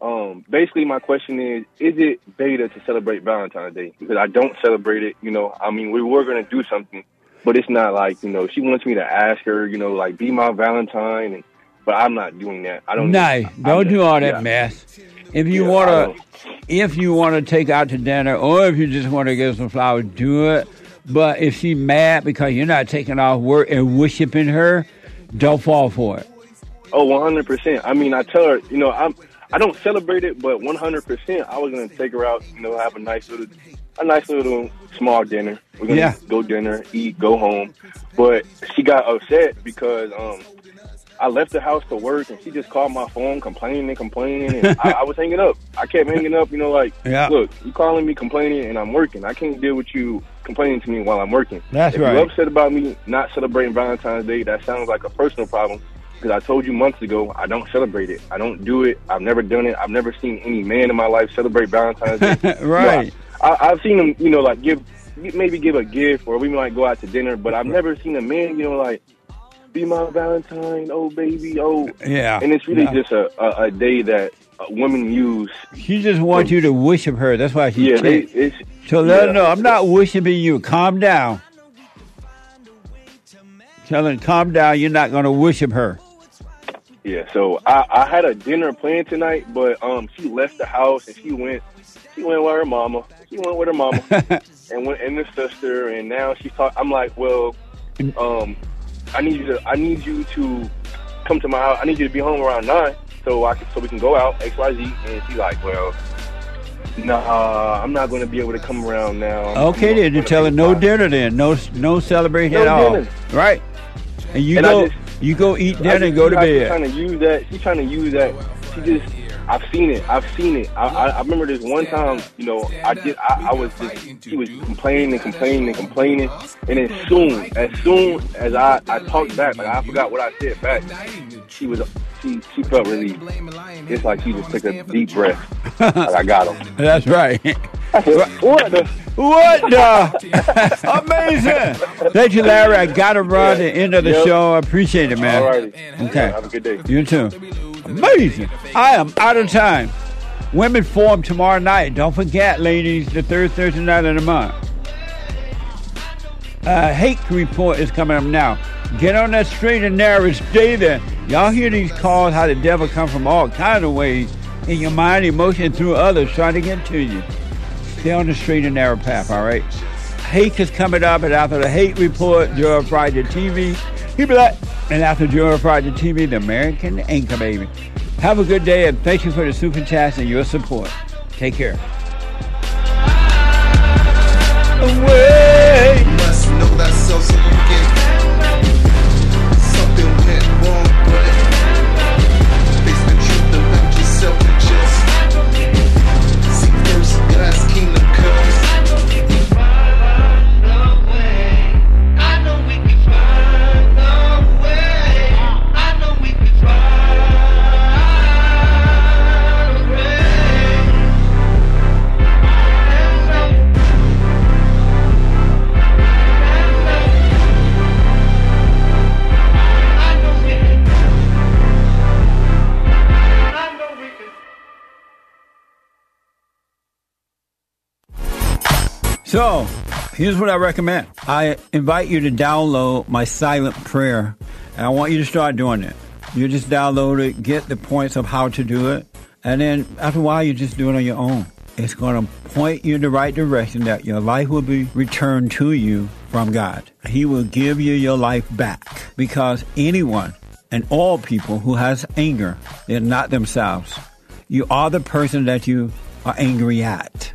um basically my question is is it beta to celebrate Valentine's Day? Because I don't celebrate it, you know. I mean, we were going to do something, but it's not like, you know, she wants me to ask her, you know, like be my Valentine and but I'm not doing that. I don't No, don't do all that yeah. mess. If you Yeah, want to, if you want to take out to dinner, or if you just want to give some flowers, do it. But if she's mad because you're not taking off work and worshiping her, don't fall for it. Oh, Oh, one hundred percent. I mean, I tell her, you know, I'm I don't celebrate it, but one hundred percent, I was gonna take her out, you know, have a nice little, a nice little small dinner. We're gonna Yeah. go dinner, eat, go home. But she got upset because um I left the house to work, and she just called my phone, complaining and complaining, and I, I was hanging up. I kept hanging up. You know, like, Yeah. look, you calling me complaining, and I'm working. I can't deal with you complaining to me while I'm working. That's if right. you're upset about me not celebrating Valentine's Day, that sounds like a personal problem. Because I told you months ago, I don't celebrate it. I don't do it. I've never done it. I've never seen any man in my life celebrate Valentine's Day. Right. Know, I, I've seen them, you know, like give maybe give a gift, or we might go out to dinner. But I've never seen a man, you know, like be my Valentine, oh baby, oh. Yeah. And it's really Yeah. just a, a, a day that women use. She just wants you to worship her. That's why she Yeah, they, it's So let yeah. her know I'm not worshiping you. Calm down. Tell her calm down. You're not going to worship her. Yeah, so I, I had a dinner planned tonight, but um, she left the house and she went, she went with her mama. She went with her mama and went and her sister, and now she's talk. I'm like, well, um, I need you to, I need you to come to my house. I need you to be home around nine, so I can, so we can go out X Y Z. And she's like, well, nah, I'm not going to be able to come around now. Okay, then you tell her no dinner. Then no no celebration No at all. dinner. Right? And you And go just- you go eat dinner and go to bed. trying to use that. She's trying to use that. She just. I've seen it. I've seen it. I, I, I remember this one time. You know, I did. I, I was just. She was complaining and complaining and complaining, and as soon as soon as I I talked back, like I forgot what I said back. She was. She she felt relieved. It's like she just took a deep breath. like I got him. That's right. what the? What the? Amazing. Thank you, Larry. I got to run at the end of the Yep. show. I appreciate it, man. All righty. Okay. Have a good day. You too. Amazing. I am out of time. Women Forum tomorrow night. Don't forget, ladies, the third Thursday night of the month. Uh, hate report is coming up now. Get on that straight and narrow. Stay there. Y'all hear these calls, how the devil come from all kinds of ways in your mind, emotion, through others trying to get to you. Stay on the straight and narrow path, all right? Hate is coming up, and after the hate report, Joe Friday TV, he be like, and after Joe Friday TV, the American Anchor Baby. Have a good day, and thank you for the super chats and your support. Take care. Away. So, here's what I recommend. I invite you to download my silent prayer, and I want you to start doing it. You just download it, get the points of how to do it, and then after a while, you just do it on your own. It's going to point you in the right direction that your life will be returned to you from God. He will give you your life back because anyone and all people who has anger, they're not themselves. You are the person that you are angry at.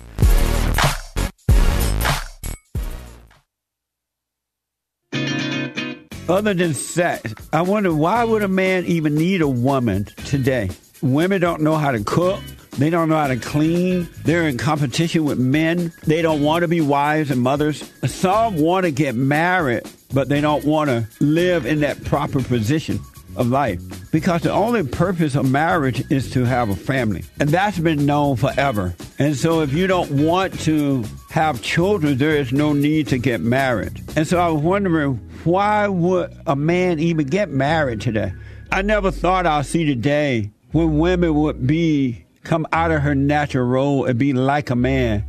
Other than sex, I wonder why would a man even need a woman today? Women don't know how to cook. They don't know how to clean. They're in competition with men. They don't want to be wives and mothers. Some want to get married, but they don't want to live in that proper position of life. Because the only purpose of marriage is to have a family. And that's been known forever. And so if you don't want to have children, there is no need to get married. And so I was wondering, why would a man even get married today? I never thought I'd see the day when women would be come out of her natural role and be like a man.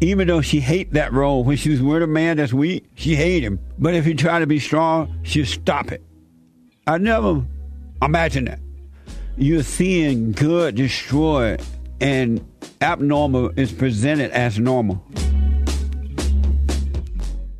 Even though she hate that role, when she's with a man that's weak, she hate him. But if he try to be strong, she'll stop it. I never imagined that. you're seeing good destroyed and abnormal is presented as normal.